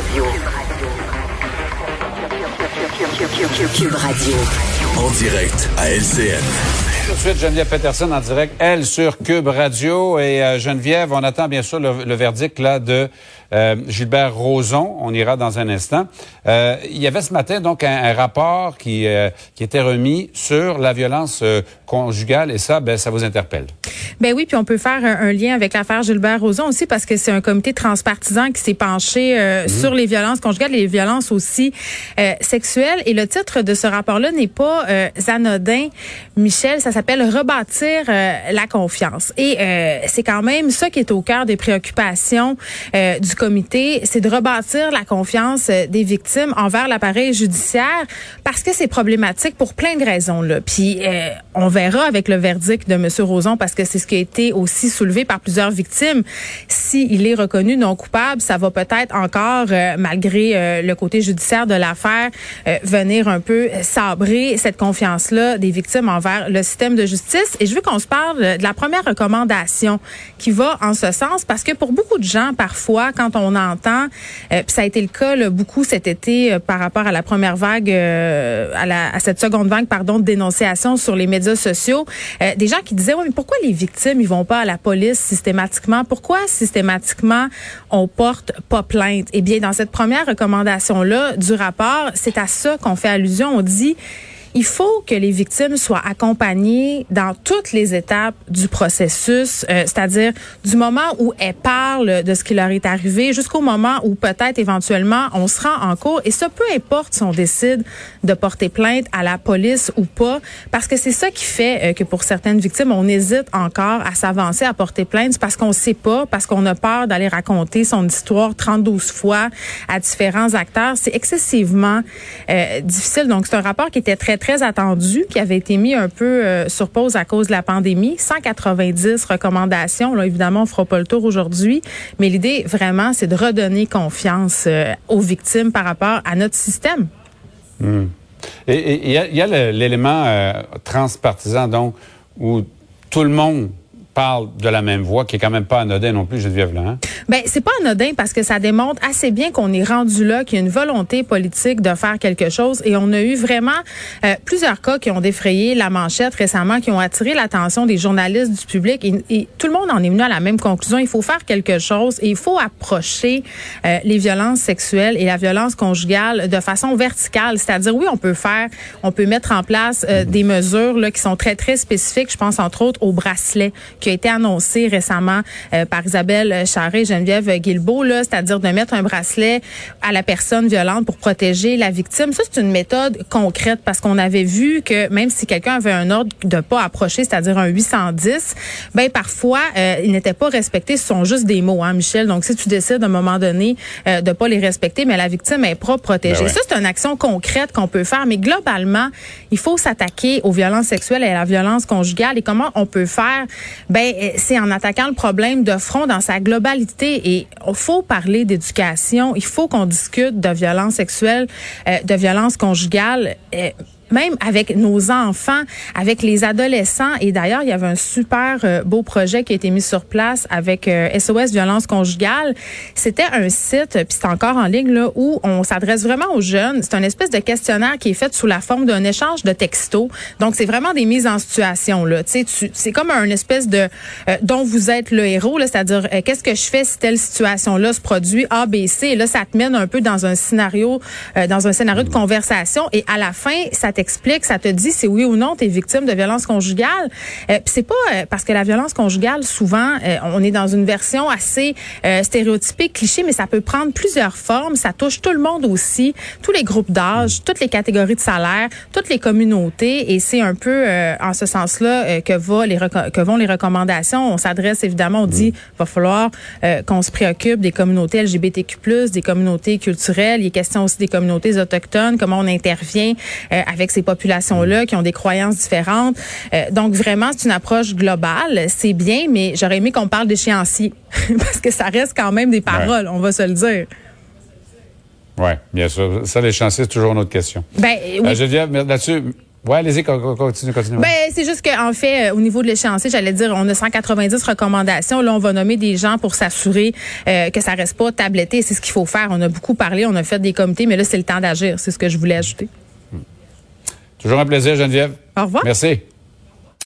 Radio. Cube Radio. En direct à LCN. Tout de suite, Geneviève Peterson en direct, elle, sur Cube Radio. Et euh, Geneviève, on attend bien sûr le, le verdict là de euh, Gilbert Rozon. On ira dans un instant. Euh, il y avait ce matin donc un, un rapport qui, euh, qui était remis sur la violence euh, conjugale et ça, ben, ça vous interpelle. Ben oui, puis on peut faire un, un lien avec l'affaire Gilbert Rozon aussi parce que c'est un comité transpartisan qui s'est penché euh, sur les violences conjugales et les violences aussi euh, sexuelles. Et le titre de ce rapport-là n'est pas euh, anodin, Michel. Ça s'appelle Rebâtir euh, la confiance. Et euh, c'est quand même ça qui est au cœur des préoccupations euh, du comité, c'est de rebâtir la confiance des victimes envers l'appareil judiciaire parce que c'est problématique pour plein de raisons. Là. Puis euh, on verra avec le verdict de M. Roson parce que c'est ce qui a été aussi soulevé par plusieurs victimes. S'il est reconnu non coupable, ça va peut-être encore, euh, malgré euh, le côté judiciaire de l'affaire, euh, venir un peu sabrer cette confiance-là des victimes envers le système de justice. Et je veux qu'on se parle de la première recommandation qui va en ce sens parce que pour beaucoup de gens, parfois, quand on entend, puis ça a été le cas là, beaucoup cet été par rapport à la première vague, à, la, à cette seconde vague, pardon, de dénonciation sur les médias sociaux, des gens qui disaient, ouais, mais pourquoi les victimes, ils vont pas à la police systématiquement? Pourquoi systématiquement on porte pas plainte? Eh bien, dans cette première recommandation-là du rapport, c'est à ça qu'on fait allusion. On dit, il faut que les victimes soient accompagnées dans toutes les étapes du processus, euh, c'est-à-dire du moment où elles parlent de ce qui leur est arrivé jusqu'au moment où peut-être éventuellement on se rend en cours. Et ça peu importe si on décide de porter plainte à la police ou pas parce que c'est ça qui fait euh, que pour certaines victimes on hésite encore à s'avancer à porter plainte parce qu'on sait pas parce qu'on a peur d'aller raconter son histoire 32 fois à différents acteurs. C'est excessivement euh, difficile. Donc c'est un rapport qui était très très attendu, qui avait été mis un peu euh, sur pause à cause de la pandémie. 190 recommandations. Là, évidemment, on fera pas le tour aujourd'hui, mais l'idée vraiment, c'est de redonner confiance euh, aux victimes par rapport à notre système. Et il y a, l'élément euh, transpartisan, donc, où tout le monde parle de la même voix, qui est quand même pas anodin non plus, Geneviève là. Hein? Ben c'est pas anodin parce que ça démontre assez bien qu'on est rendu là, qu'il y a une volonté politique de faire quelque chose et on a eu vraiment euh, plusieurs cas qui ont défrayé la manchette récemment, qui ont attiré l'attention des journalistes, du public et, et tout le monde en est venu à la même conclusion. Il faut faire quelque chose et il faut approcher euh, les violences sexuelles et la violence conjugale de façon verticale, c'est-à-dire oui on peut faire, on peut mettre en place euh, des mesures là qui sont très très spécifiques. Je pense entre autres au bracelet qui a été annoncé récemment euh, par Isabelle Charret, Geneviève Guilbeault, là, c'est-à-dire de mettre un bracelet à la personne violente pour protéger la victime. Ça, c'est une méthode concrète parce qu'on avait vu que même si quelqu'un avait un ordre de pas approcher, c'est-à-dire un 810, ben parfois euh, il n'était pas respecté. Ce sont juste des mots, hein, Michel. Donc si tu décides à un moment donné euh, de pas les respecter, mais la victime est pas protégée. Ben ouais. Ça, c'est une action concrète qu'on peut faire, mais globalement, il faut s'attaquer aux violences sexuelles et à la violence conjugale. Et comment on peut faire Ben, euh, c'est en attaquant le problème de front dans sa globalité. Et il faut parler d'éducation. Il faut qu'on discute de violences sexuelles, euh, de violences conjugales. euh, même avec nos enfants, avec les adolescents. Et d'ailleurs, il y avait un super euh, beau projet qui a été mis sur place avec euh, SOS Violence Conjugale. C'était un site, puis c'est encore en ligne, là, où on s'adresse vraiment aux jeunes. C'est un espèce de questionnaire qui est fait sous la forme d'un échange de textos. Donc, c'est vraiment des mises en situation. Là. Tu c'est comme un espèce de euh, dont vous êtes le héros, là, c'est-à-dire euh, qu'est-ce que je fais si telle situation-là se produit, A, B, C? Et là, ça te mène un peu dans un scénario, euh, dans un scénario de conversation. Et à la fin, ça t'explique, ça te dit si oui ou non tu es victime de violence conjugale. Euh, Puis c'est pas euh, parce que la violence conjugale, souvent, euh, on est dans une version assez euh, stéréotypée, cliché, mais ça peut prendre plusieurs formes. Ça touche tout le monde aussi, tous les groupes d'âge, toutes les catégories de salaire, toutes les communautés. Et c'est un peu euh, en ce sens-là euh, que, va les que vont les recommandations. On s'adresse évidemment, on dit va falloir euh, qu'on se préoccupe des communautés LGBTQ+, des communautés culturelles. Il est question aussi des communautés autochtones, comment on intervient euh, avec ces populations-là qui ont des croyances différentes. Euh, donc vraiment, c'est une approche globale. C'est bien, mais j'aurais aimé qu'on parle d'échéancier parce que ça reste quand même des paroles, on va se le dire. Oui, bien sûr. Ça, les chances, c'est toujours une autre question. Ben oui. Euh, Geneviève, là-dessus, ouais, allez-y, co- co- continue, continue. Ben, c'est juste qu'en fait, euh, au niveau de l'échéancier, j'allais dire, on a 190 recommandations. Là, on va nommer des gens pour s'assurer euh, que ça reste pas tabletté. C'est ce qu'il faut faire. On a beaucoup parlé, on a fait des comités, mais là, c'est le temps d'agir. C'est ce que je voulais ajouter. Toujours un plaisir, Geneviève. Au revoir. Merci.